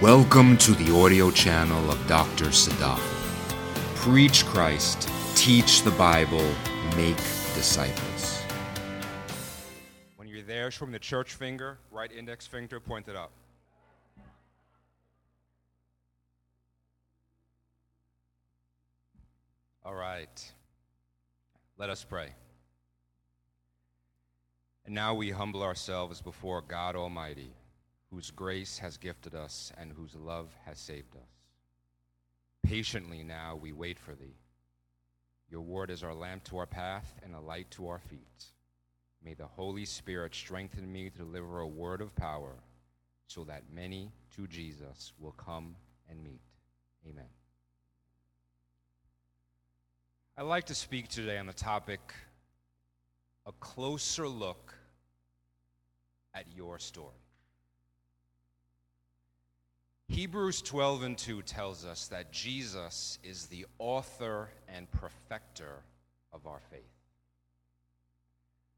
Welcome to the audio channel of Dr. Sadaf. Preach Christ, teach the Bible, make disciples. When you're there, show me the church finger, right index finger pointed up. All right. Let us pray. And now we humble ourselves before God Almighty, whose grace has gifted us and whose love has saved us. Patiently now we wait for thee. Your word is our lamp to our path and a light to our feet. May the Holy Spirit strengthen me to deliver a word of power so that many to Jesus will come and meet. Amen. I'd like to speak today on the topic a closer look at your story. Hebrews 12 and 2 tells us that Jesus is the author and perfecter of our faith.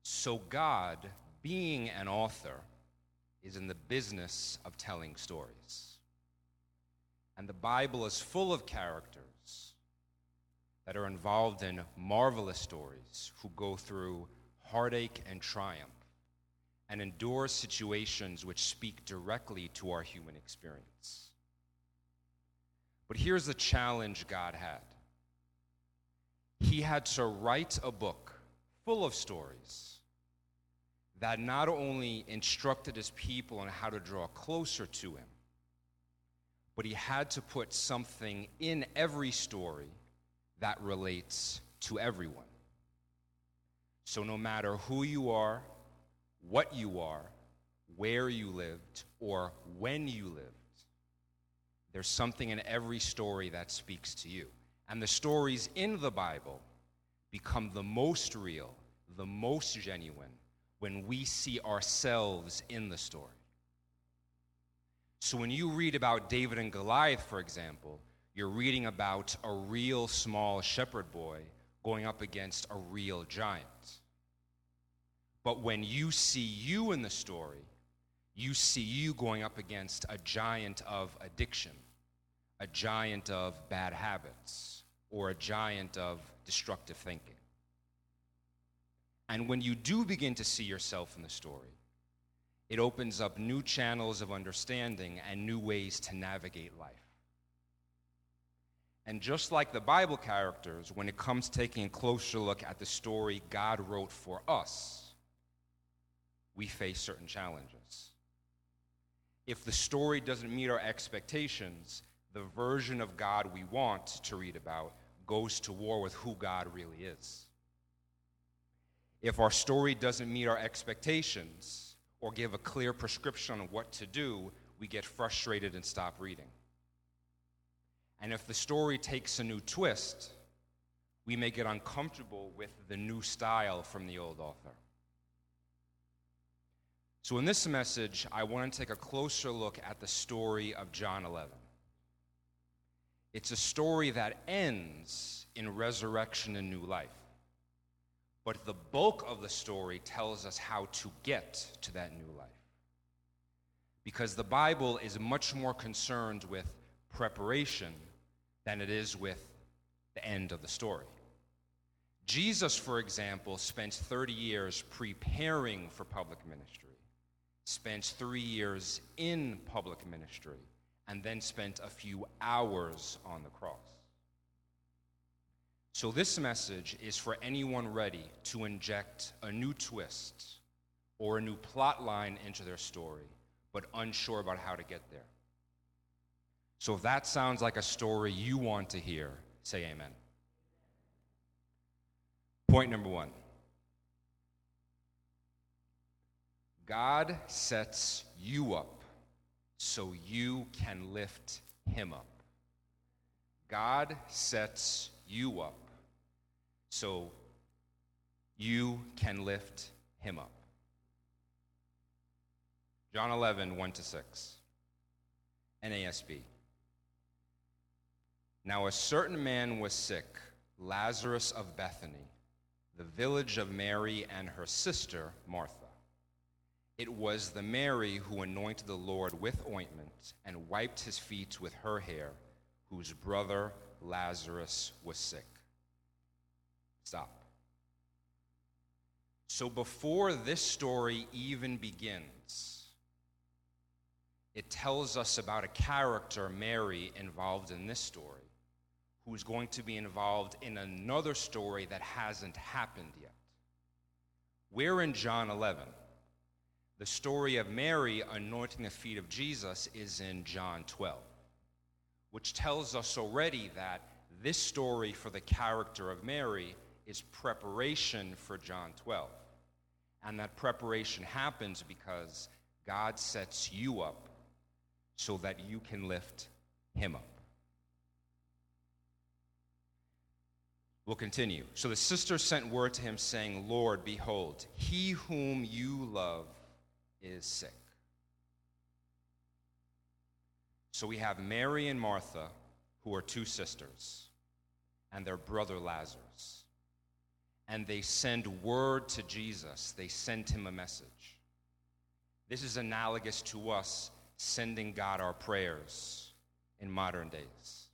So, God, being an author, is in the business of telling stories. And the Bible is full of characters that are involved in marvelous stories who go through heartache and triumph and endure situations which speak directly to our human experience. But here's the challenge God had He had to write a book full of stories that not only instructed his people on how to draw closer to him, but he had to put something in every story that relates to everyone. So, no matter who you are, what you are, where you lived, or when you lived, there's something in every story that speaks to you. And the stories in the Bible become the most real, the most genuine, when we see ourselves in the story. So when you read about David and Goliath, for example, you're reading about a real small shepherd boy going up against a real giant. But when you see you in the story, you see you going up against a giant of addiction, a giant of bad habits, or a giant of destructive thinking. And when you do begin to see yourself in the story, it opens up new channels of understanding and new ways to navigate life. And just like the Bible characters, when it comes taking a closer look at the story God wrote for us, we face certain challenges. If the story doesn't meet our expectations, the version of God we want to read about goes to war with who God really is. If our story doesn't meet our expectations or give a clear prescription on what to do, we get frustrated and stop reading. And if the story takes a new twist, we may get uncomfortable with the new style from the old author. So, in this message, I want to take a closer look at the story of John 11. It's a story that ends in resurrection and new life. But the bulk of the story tells us how to get to that new life. Because the Bible is much more concerned with preparation than it is with the end of the story. Jesus, for example, spent 30 years preparing for public ministry, spent three years in public ministry, and then spent a few hours on the cross. So, this message is for anyone ready to inject a new twist or a new plot line into their story, but unsure about how to get there. So, if that sounds like a story you want to hear, say amen. Point number one God sets you up so you can lift him up. God sets you up so you can lift him up. John 11, 1 to 6. NASB. Now a certain man was sick, Lazarus of Bethany, the village of Mary and her sister Martha. It was the Mary who anointed the Lord with ointment and wiped his feet with her hair, whose brother Lazarus was sick. Stop. So before this story even begins, it tells us about a character, Mary, involved in this story, who's going to be involved in another story that hasn't happened yet. We're in John 11. The story of Mary anointing the feet of Jesus is in John 12, which tells us already that this story for the character of Mary is preparation for John 12. And that preparation happens because God sets you up so that you can lift him up. We'll continue. So the sister sent word to him, saying, Lord, behold, he whom you love is sick. So we have Mary and Martha, who are two sisters, and their brother Lazarus. And they send word to Jesus, they send him a message. This is analogous to us sending God our prayers in modern days.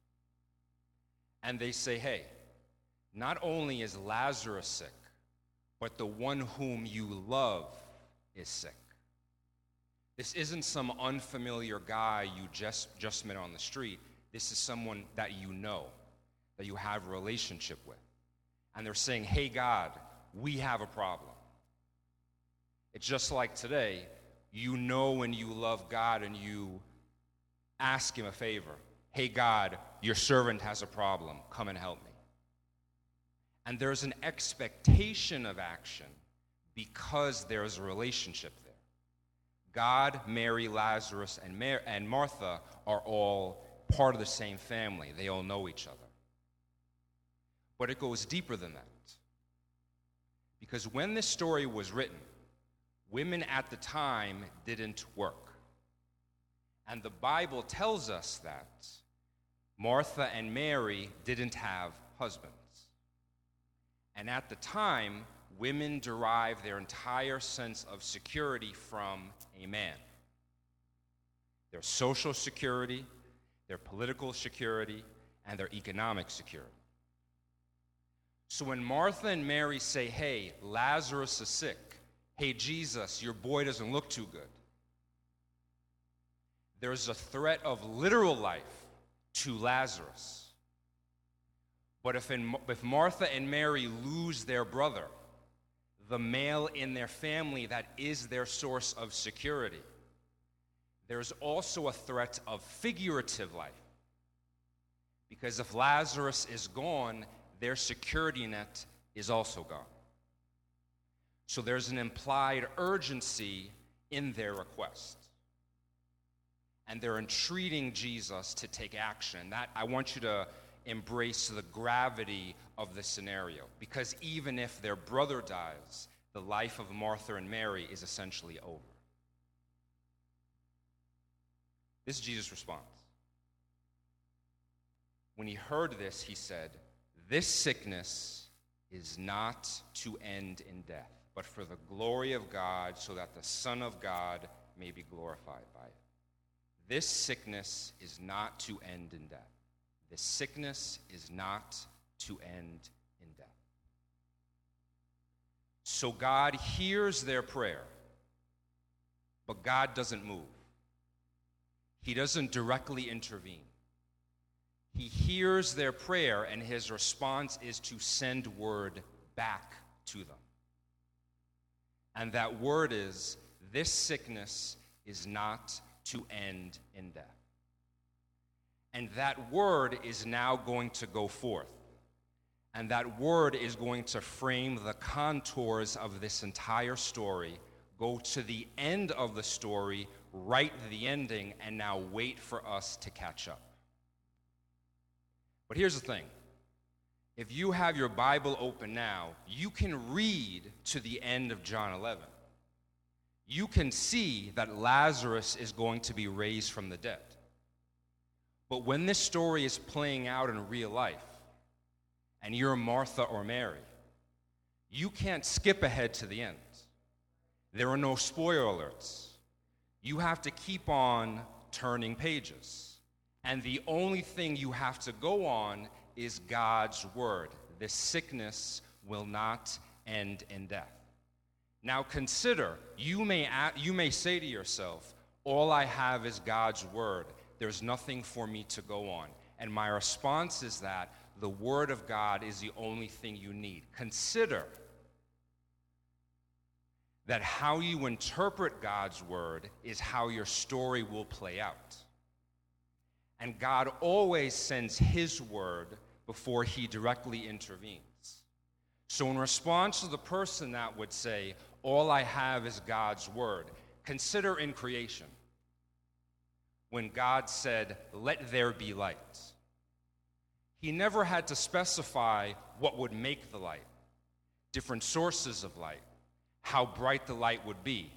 And they say, hey, not only is Lazarus sick, but the one whom you love is sick. This isn't some unfamiliar guy you just, just met on the street. This is someone that you know, that you have a relationship with. And they're saying, hey, God, we have a problem. It's just like today, you know when you love God and you ask Him a favor. Hey, God, your servant has a problem. Come and help me. And there's an expectation of action because there's a relationship there. God, Mary, Lazarus, and, Mar- and Martha are all part of the same family. They all know each other. But it goes deeper than that. Because when this story was written, women at the time didn't work. And the Bible tells us that Martha and Mary didn't have husbands. And at the time, women derive their entire sense of security from a man their social security, their political security, and their economic security. So when Martha and Mary say, Hey, Lazarus is sick, hey, Jesus, your boy doesn't look too good, there's a threat of literal life to Lazarus. But if, in, if Martha and Mary lose their brother, the male in their family that is their source of security, there's also a threat of figurative life. Because if Lazarus is gone, their security net is also gone. So there's an implied urgency in their request. And they're entreating Jesus to take action. That I want you to embrace the gravity of the scenario. Because even if their brother dies, the life of Martha and Mary is essentially over. This is Jesus' response. When he heard this, he said, This sickness is not to end in death, but for the glory of God, so that the Son of God may be glorified by it. This sickness is not to end in death the sickness is not to end in death. So God hears their prayer, but God doesn't move. He doesn't directly intervene. He hears their prayer, and his response is to send word back to them. And that word is this sickness is not to end in death. And that word is now going to go forth. And that word is going to frame the contours of this entire story, go to the end of the story, write the ending, and now wait for us to catch up. But here's the thing if you have your Bible open now, you can read to the end of John 11. You can see that Lazarus is going to be raised from the dead. But when this story is playing out in real life, and you're Martha or Mary, you can't skip ahead to the end. There are no spoiler alerts. You have to keep on turning pages. And the only thing you have to go on is God's word. This sickness will not end in death. Now consider, you may, you may say to yourself, All I have is God's word. There's nothing for me to go on. And my response is that the word of God is the only thing you need. Consider that how you interpret God's word is how your story will play out. And God always sends his word before he directly intervenes. So, in response to the person that would say, All I have is God's word, consider in creation when God said, Let there be light. He never had to specify what would make the light, different sources of light, how bright the light would be,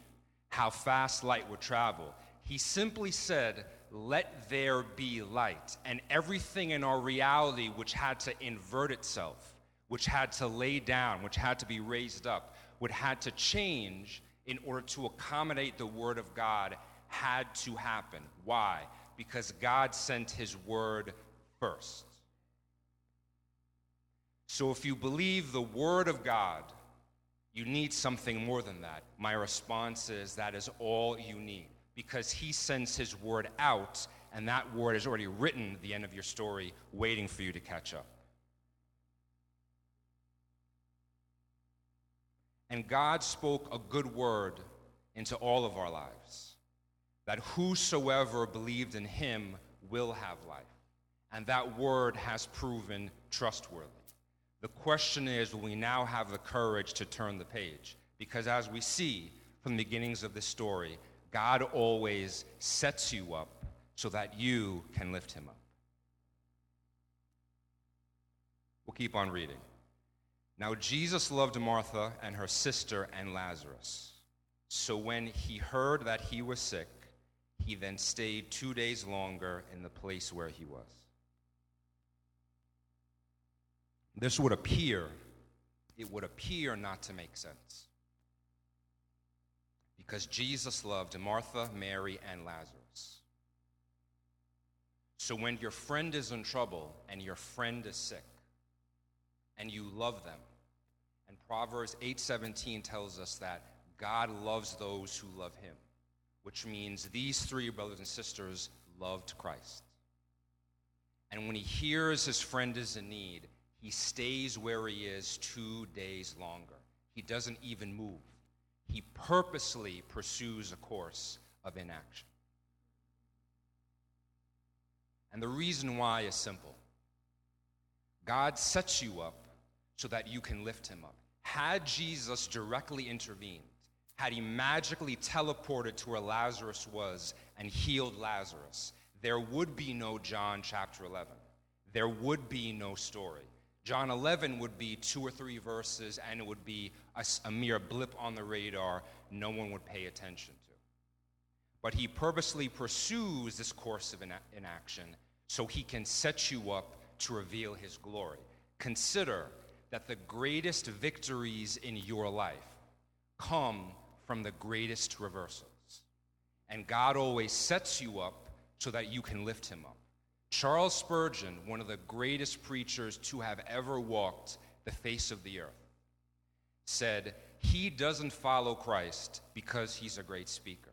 how fast light would travel. He simply said, Let there be light. And everything in our reality which had to invert itself, which had to lay down, which had to be raised up, would had to change in order to accommodate the word of God had to happen. Why? Because God sent his word first. So if you believe the word of God, you need something more than that. My response is that is all you need because he sends his word out, and that word is already written at the end of your story, waiting for you to catch up. And God spoke a good word into all of our lives that whosoever believed in him will have life. And that word has proven trustworthy. The question is will we now have the courage to turn the page? Because as we see from the beginnings of this story, God always sets you up so that you can lift him up. We'll keep on reading. Now, Jesus loved Martha and her sister and Lazarus. So when he heard that he was sick, he then stayed two days longer in the place where he was. This would appear, it would appear not to make sense. Because Jesus loved Martha, Mary, and Lazarus. So when your friend is in trouble and your friend is sick, and you love them, and Proverbs 8:17 tells us that God loves those who love him, which means these three brothers and sisters loved Christ. And when he hears his friend is in need, he stays where he is 2 days longer. He doesn't even move. He purposely pursues a course of inaction. And the reason why is simple God sets you up so that you can lift him up. Had Jesus directly intervened, had he magically teleported to where Lazarus was and healed Lazarus, there would be no John chapter 11. There would be no story. John 11 would be two or three verses, and it would be a, a mere blip on the radar no one would pay attention to. But he purposely pursues this course of inaction so he can set you up to reveal his glory. Consider that the greatest victories in your life come from the greatest reversals. And God always sets you up so that you can lift him up. Charles Spurgeon, one of the greatest preachers to have ever walked the face of the earth, said, He doesn't follow Christ because he's a great speaker.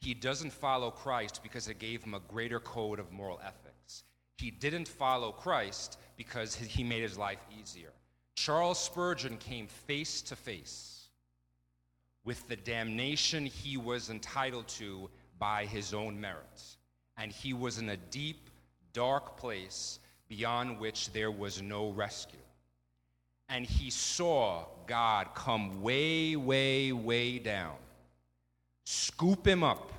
He doesn't follow Christ because it gave him a greater code of moral ethics. He didn't follow Christ because he made his life easier. Charles Spurgeon came face to face with the damnation he was entitled to by his own merits. And he was in a deep, dark place beyond which there was no rescue. And he saw God come way, way, way down, scoop him up,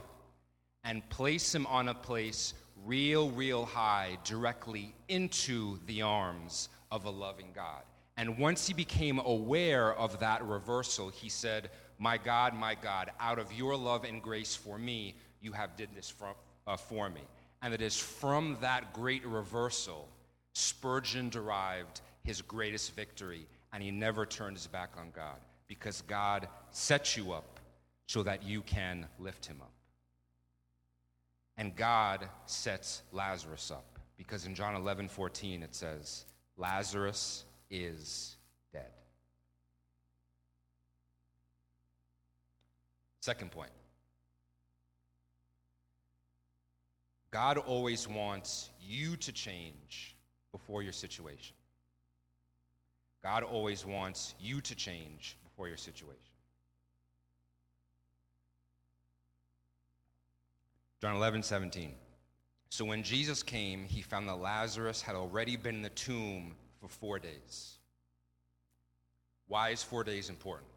and place him on a place real, real high, directly into the arms of a loving God. And once he became aware of that reversal, he said, My God, my God, out of your love and grace for me, you have did this for, uh, for me. And it is from that great reversal, Spurgeon derived his greatest victory, and he never turned his back on God because God sets you up so that you can lift him up. And God sets Lazarus up because in John 11 14 it says, Lazarus is dead. Second point God always wants you to change before your situation. God always wants you to change before your situation. John 11, 17. So when Jesus came, he found that Lazarus had already been in the tomb for four days. Why is four days important?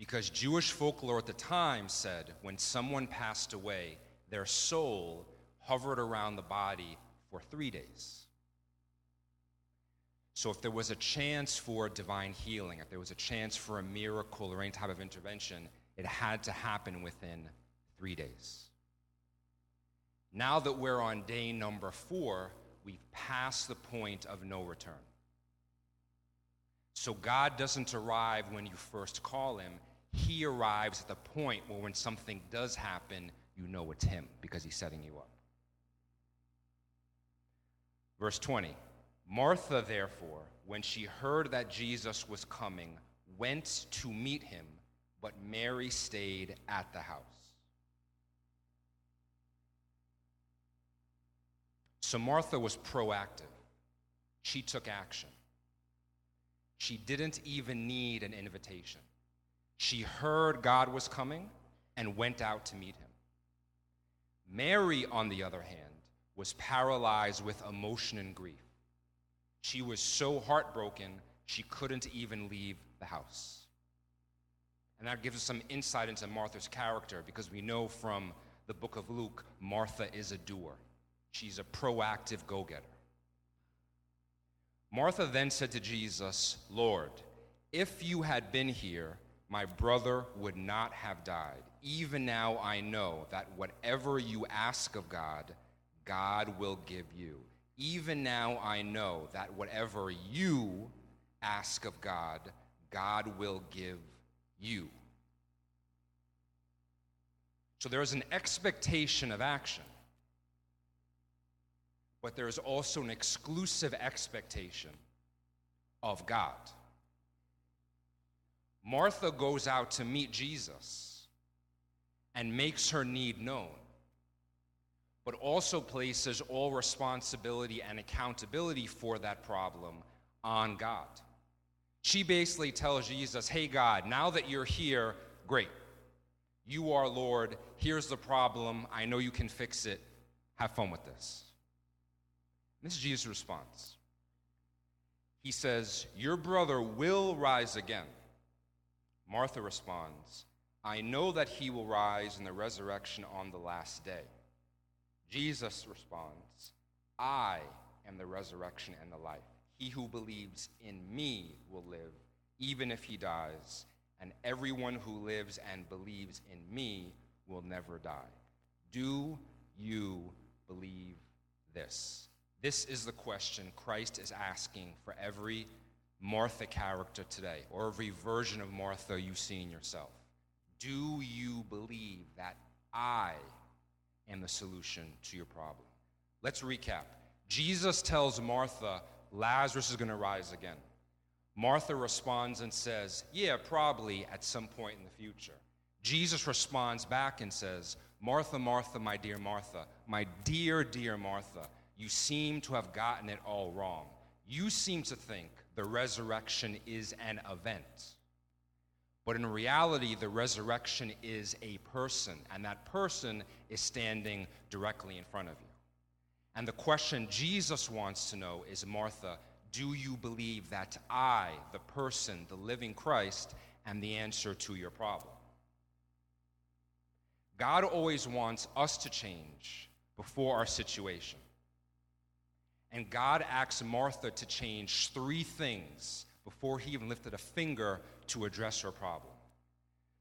Because Jewish folklore at the time said when someone passed away, their soul hovered around the body for three days. So, if there was a chance for divine healing, if there was a chance for a miracle or any type of intervention, it had to happen within three days. Now that we're on day number four, we've passed the point of no return. So, God doesn't arrive when you first call Him, He arrives at the point where when something does happen, you know it's Him because He's setting you up. Verse 20 Martha, therefore, when she heard that Jesus was coming, went to meet him, but Mary stayed at the house. So Martha was proactive. She took action. She didn't even need an invitation. She heard God was coming and went out to meet him. Mary, on the other hand, was paralyzed with emotion and grief. She was so heartbroken, she couldn't even leave the house. And that gives us some insight into Martha's character because we know from the book of Luke, Martha is a doer. She's a proactive go getter. Martha then said to Jesus, Lord, if you had been here, my brother would not have died. Even now I know that whatever you ask of God, God will give you. Even now I know that whatever you ask of God, God will give you. So there is an expectation of action, but there is also an exclusive expectation of God. Martha goes out to meet Jesus and makes her need known but also places all responsibility and accountability for that problem on God. She basically tells Jesus, Hey, God, now that you're here, great. You are Lord. Here's the problem. I know you can fix it. Have fun with this. This is Jesus' response. He says, Your brother will rise again. Martha responds, I know that he will rise in the resurrection on the last day. Jesus responds, I am the resurrection and the life. He who believes in me will live, even if he dies, and everyone who lives and believes in me will never die. Do you believe this? This is the question Christ is asking for every Martha character today, or every version of Martha you see in yourself. Do you believe that I am the solution to your problem. Let's recap. Jesus tells Martha, Lazarus is going to rise again. Martha responds and says, Yeah, probably at some point in the future. Jesus responds back and says, Martha, Martha, my dear Martha, my dear, dear Martha, you seem to have gotten it all wrong. You seem to think the resurrection is an event. But in reality, the resurrection is a person, and that person is standing directly in front of you. And the question Jesus wants to know is Martha, do you believe that I, the person, the living Christ, am the answer to your problem? God always wants us to change before our situation. And God asks Martha to change three things before he even lifted a finger to address her problem.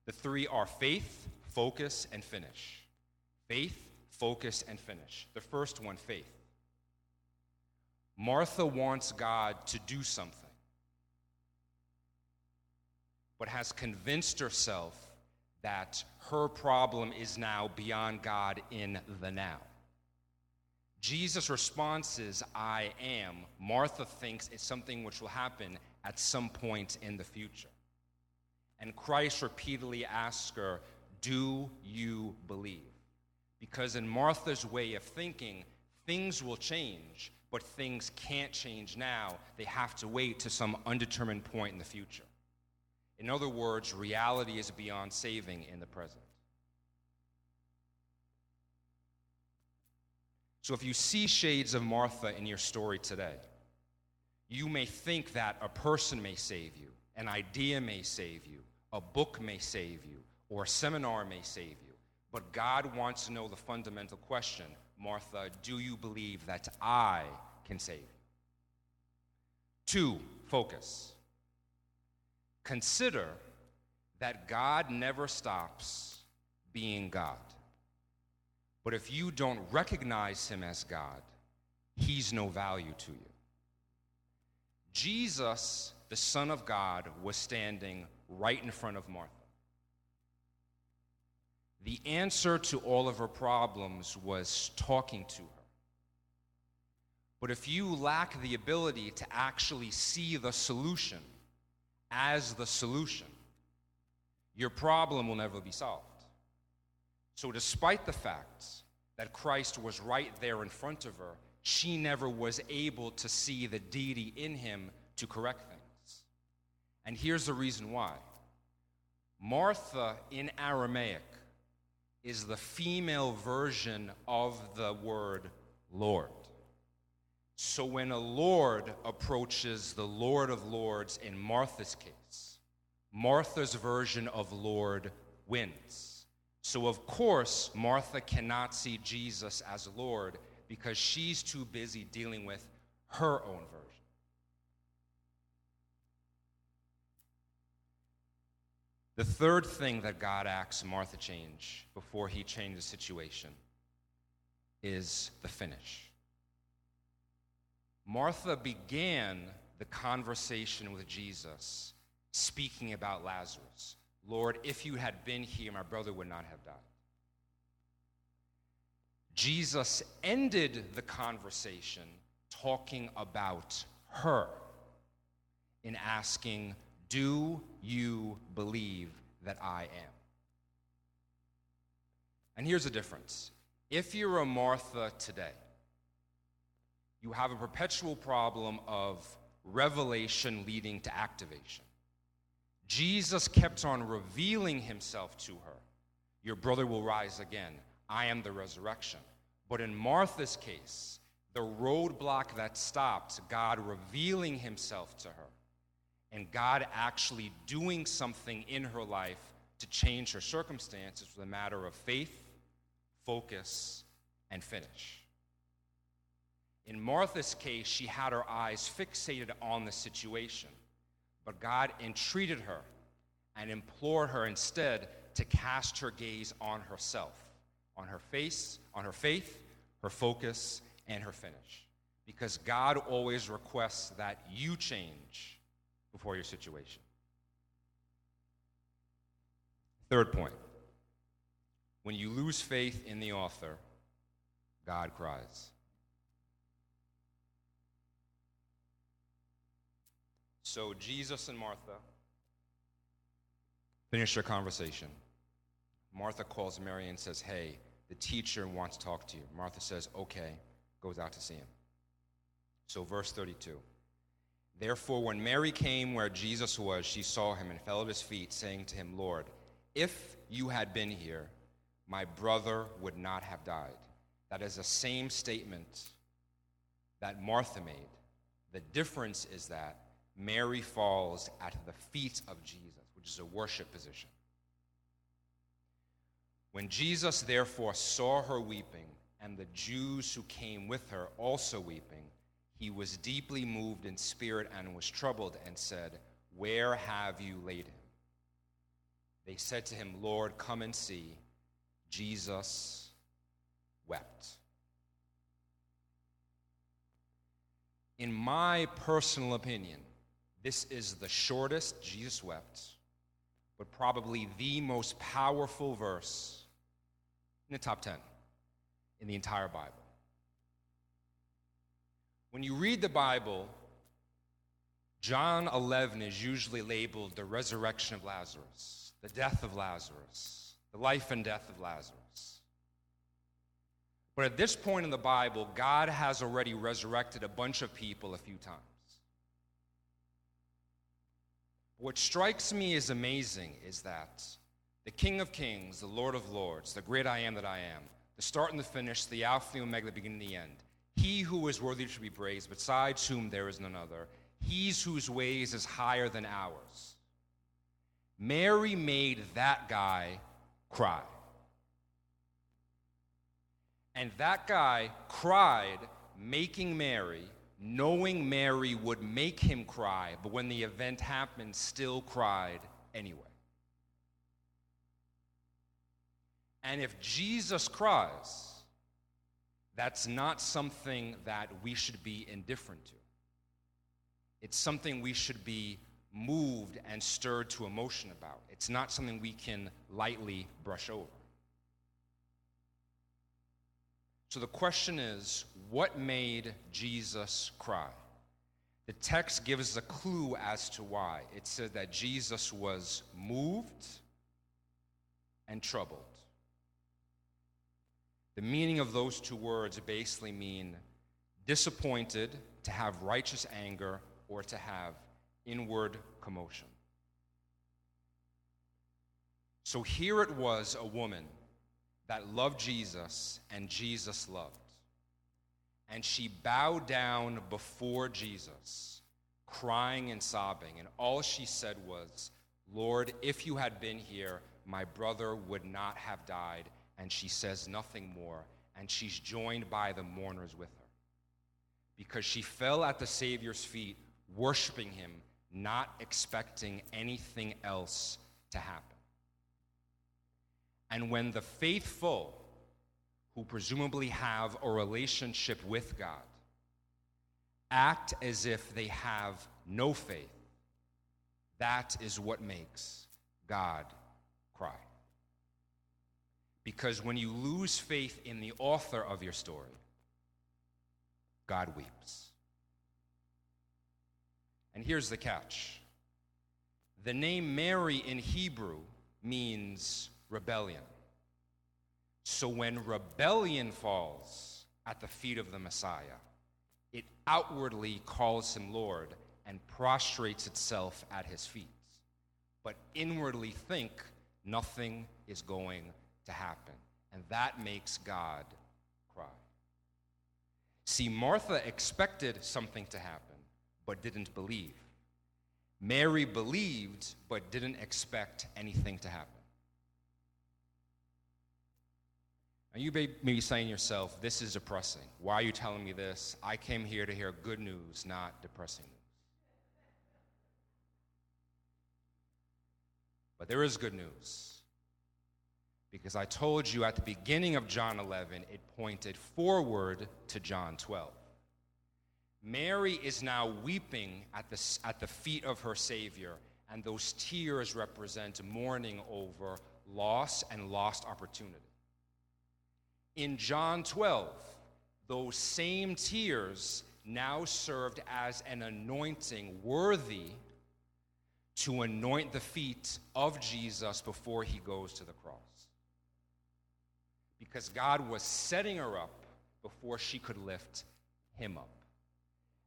The three are faith, focus, and finish. Faith, focus, and finish. The first one, faith. Martha wants God to do something, but has convinced herself that her problem is now beyond God in the now. Jesus' response is, I am. Martha thinks it's something which will happen at some point in the future. And Christ repeatedly asks her, Do you believe? Because in Martha's way of thinking, things will change, but things can't change now. They have to wait to some undetermined point in the future. In other words, reality is beyond saving in the present. So if you see shades of Martha in your story today, you may think that a person may save you, an idea may save you, a book may save you, or a seminar may save you. But God wants to know the fundamental question Martha, do you believe that I can save you? Two, focus. Consider that God never stops being God. But if you don't recognize him as God, he's no value to you. Jesus, the Son of God, was standing right in front of Martha. The answer to all of her problems was talking to her. But if you lack the ability to actually see the solution as the solution, your problem will never be solved. So, despite the fact that Christ was right there in front of her, she never was able to see the deity in him to correct things. And here's the reason why Martha in Aramaic is the female version of the word Lord. So when a Lord approaches the Lord of Lords in Martha's case, Martha's version of Lord wins. So, of course, Martha cannot see Jesus as Lord because she's too busy dealing with her own version. The third thing that God asks Martha change before he changes the situation is the finish. Martha began the conversation with Jesus speaking about Lazarus. Lord, if you had been here, my brother would not have died. Jesus ended the conversation talking about her in asking, Do you believe that I am? And here's the difference if you're a Martha today, you have a perpetual problem of revelation leading to activation. Jesus kept on revealing himself to her. Your brother will rise again. I am the resurrection. But in Martha's case, the roadblock that stopped God revealing himself to her and God actually doing something in her life to change her circumstances was a matter of faith, focus, and finish. In Martha's case, she had her eyes fixated on the situation. But God entreated her and implored her instead to cast her gaze on herself, on her face, on her faith, her focus, and her finish. Because God always requests that you change before your situation. Third point when you lose faith in the author, God cries. So Jesus and Martha finish their conversation. Martha calls Mary and says, Hey, the teacher wants to talk to you. Martha says, Okay, goes out to see him. So, verse 32. Therefore, when Mary came where Jesus was, she saw him and fell at his feet, saying to him, Lord, if you had been here, my brother would not have died. That is the same statement that Martha made. The difference is that Mary falls at the feet of Jesus, which is a worship position. When Jesus therefore saw her weeping, and the Jews who came with her also weeping, he was deeply moved in spirit and was troubled and said, Where have you laid him? They said to him, Lord, come and see. Jesus wept. In my personal opinion, this is the shortest Jesus wept, but probably the most powerful verse in the top 10 in the entire Bible. When you read the Bible, John 11 is usually labeled the resurrection of Lazarus, the death of Lazarus, the life and death of Lazarus. But at this point in the Bible, God has already resurrected a bunch of people a few times. What strikes me as amazing is that the King of Kings, the Lord of Lords, the great I am that I am, the start and the finish, the Alpha and the Omega, the beginning and the end, he who is worthy to be praised, besides whom there is none other, he's whose ways is higher than ours. Mary made that guy cry. And that guy cried, making Mary, knowing Mary would make him cry, but when the event happened, still cried anyway. And if Jesus cries, that's not something that we should be indifferent to. It's something we should be moved and stirred to emotion about. It's not something we can lightly brush over. So the question is what made Jesus cry? The text gives a clue as to why. It said that Jesus was moved and troubled. The meaning of those two words basically mean disappointed, to have righteous anger, or to have inward commotion. So here it was a woman that loved Jesus and Jesus loved. And she bowed down before Jesus, crying and sobbing. And all she said was, Lord, if you had been here, my brother would not have died. And she says nothing more. And she's joined by the mourners with her. Because she fell at the Savior's feet, worshiping him, not expecting anything else to happen. And when the faithful, who presumably have a relationship with God, act as if they have no faith, that is what makes God cry. Because when you lose faith in the author of your story, God weeps. And here's the catch the name Mary in Hebrew means rebellion. So when rebellion falls at the feet of the Messiah, it outwardly calls him Lord and prostrates itself at his feet, but inwardly think nothing is going to happen. And that makes God cry. See, Martha expected something to happen, but didn't believe. Mary believed, but didn't expect anything to happen. And you may be saying to yourself, this is depressing. Why are you telling me this? I came here to hear good news, not depressing news. But there is good news. Because I told you at the beginning of John 11, it pointed forward to John 12. Mary is now weeping at the, at the feet of her Savior, and those tears represent mourning over loss and lost opportunity. In John 12, those same tears now served as an anointing worthy to anoint the feet of Jesus before he goes to the cross. Because God was setting her up before she could lift him up.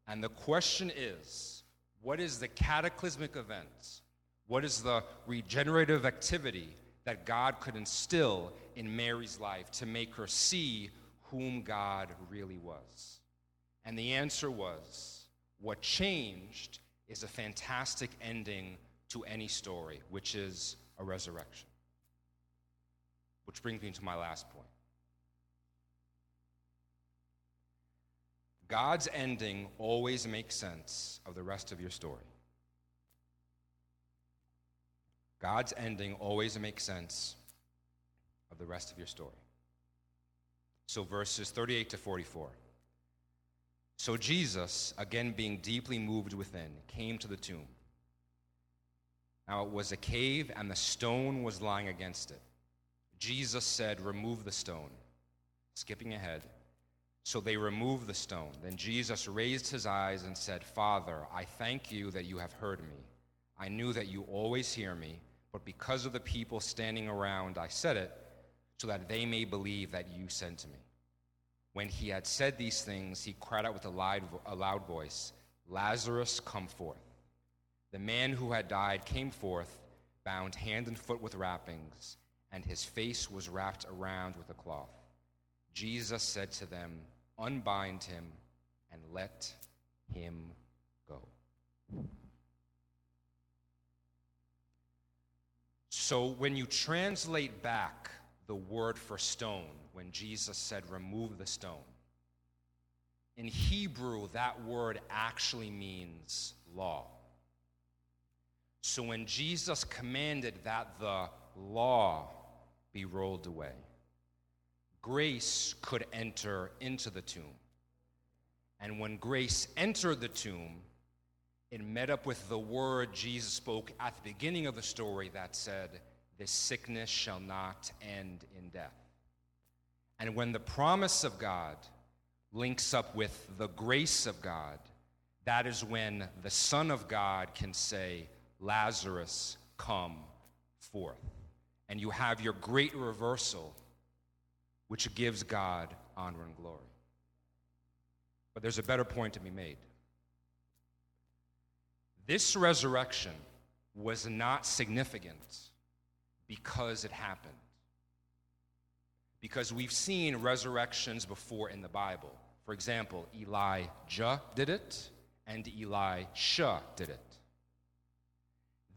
And the question is what is the cataclysmic event? What is the regenerative activity that God could instill in Mary's life to make her see whom God really was? And the answer was what changed is a fantastic ending to any story, which is a resurrection. Which brings me to my last point. God's ending always makes sense of the rest of your story. God's ending always makes sense the rest of your story. So, verses 38 to 44. So, Jesus, again being deeply moved within, came to the tomb. Now it was a cave, and the stone was lying against it. Jesus said, Remove the stone. Skipping ahead. So they removed the stone. Then Jesus raised his eyes and said, Father, I thank you that you have heard me. I knew that you always hear me, but because of the people standing around, I said it, so that they may believe that you sent me. When he had said these things, he cried out with a loud, a loud voice, Lazarus, come forth. The man who had died came forth, bound hand and foot with wrappings, and his face was wrapped around with a cloth. Jesus said to them, Unbind him and let him go. So when you translate back the word for stone, when Jesus said, Remove the stone, in Hebrew, that word actually means law. So when Jesus commanded that the law be rolled away, grace could enter into the tomb. And when grace entered the tomb, it met up with the word Jesus spoke at the beginning of the story that said, This sickness shall not end in death. And when the promise of God links up with the grace of God, that is when the Son of God can say, Lazarus, come forth. And you have your great reversal, which gives God honor and glory. But there's a better point to be made. This resurrection was not significant because it happened. Because we've seen resurrections before in the Bible. For example, Elijah did it, and Elisha did it.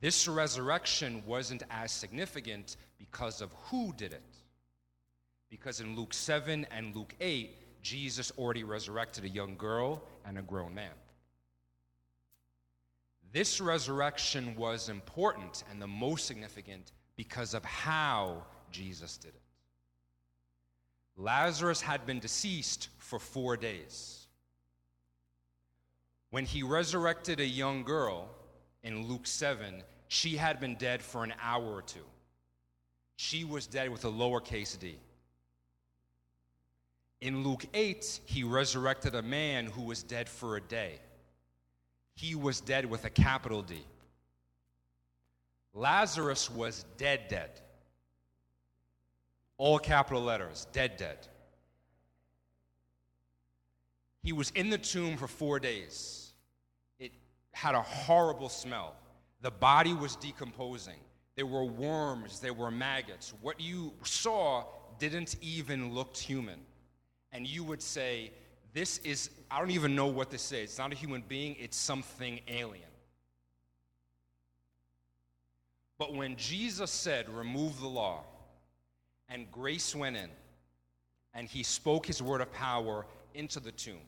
This resurrection wasn't as significant because of who did it. Because in Luke 7 and Luke 8, Jesus already resurrected a young girl and a grown man. This resurrection was important and the most significant because of how Jesus did it. Lazarus had been deceased for four days. When he resurrected a young girl, in Luke 7, she had been dead for an hour or two. She was dead with a lowercase d. In Luke 8, he resurrected a man who was dead for a day. He was dead with a capital D. Lazarus was dead, dead. All capital letters, dead, dead. He was in the tomb for four days It had a horrible smell. The body was decomposing. There were worms, there were maggots. What you saw didn't even look human. And you would say, This is, I don't even know what this is. It's not a human being, it's something alien. But when Jesus said, Remove the law, and grace went in, and he spoke his word of power into the tomb,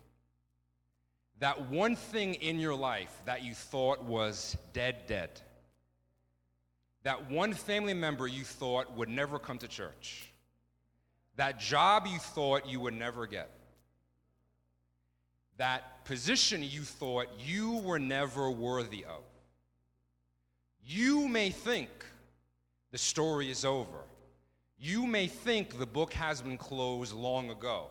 that one thing in your life that you thought was dead, dead, that one family member you thought would never come to church, that job you thought you would never get, that position you thought you were never worthy of. You may think the story is over. You may think the book has been closed long ago.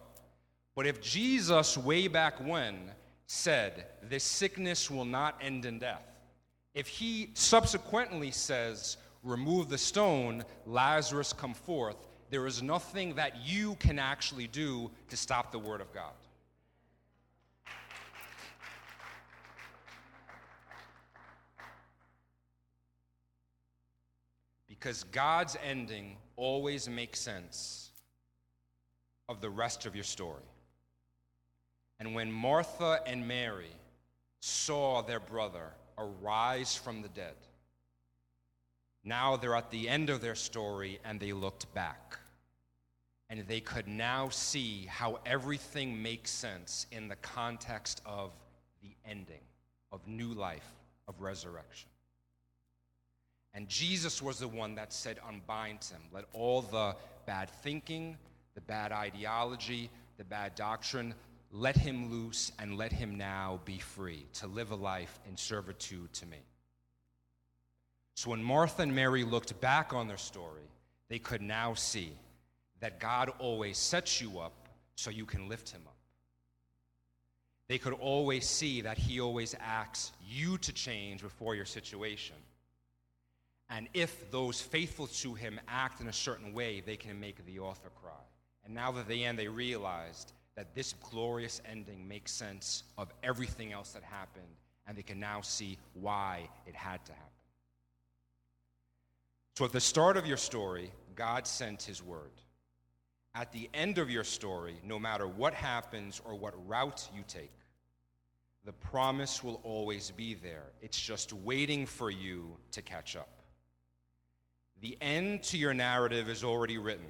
But if Jesus, way back when, said, This sickness will not end in death, if he subsequently says, Remove the stone, Lazarus come forth, there is nothing that you can actually do to stop the word of God. Because God's ending always makes sense of the rest of your story. And when Martha and Mary saw their brother arise from the dead, now they're at the end of their story and they looked back. And they could now see how everything makes sense in the context of the ending, of new life, of resurrection. And Jesus was the one that said, Unbind him. Let all the bad thinking, the bad ideology, the bad doctrine, let him loose and let him now be free to live a life in servitude to me. So when Martha and Mary looked back on their story, they could now see that God always sets you up so you can lift him up. They could always see that he always asks you to change before your situation. And if those faithful to him act in a certain way, they can make the author cry. And now that the end, they realized that this glorious ending makes sense of everything else that happened, and they can now see why it had to happen. So at the start of your story, God sent his word. At the end of your story, no matter what happens or what route you take, the promise will always be there. It's just waiting for you to catch up. The end to your narrative is already written.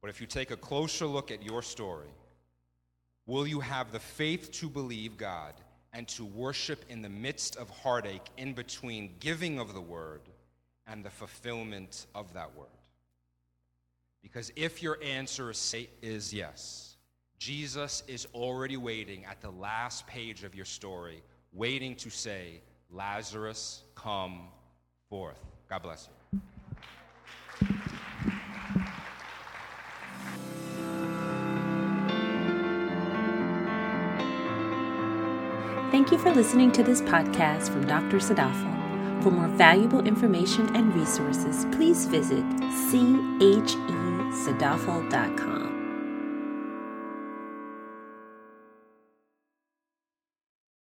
But if you take a closer look at your story, will you have the faith to believe God and to worship in the midst of heartache in between giving of the word and the fulfillment of that word? Because if your answer is yes, Jesus is already waiting at the last page of your story, waiting to say, Lazarus, come forth. God bless you. Thank you for listening to this podcast from Dr. Sadafel. For more valuable information and resources, please visit chesadafel.com.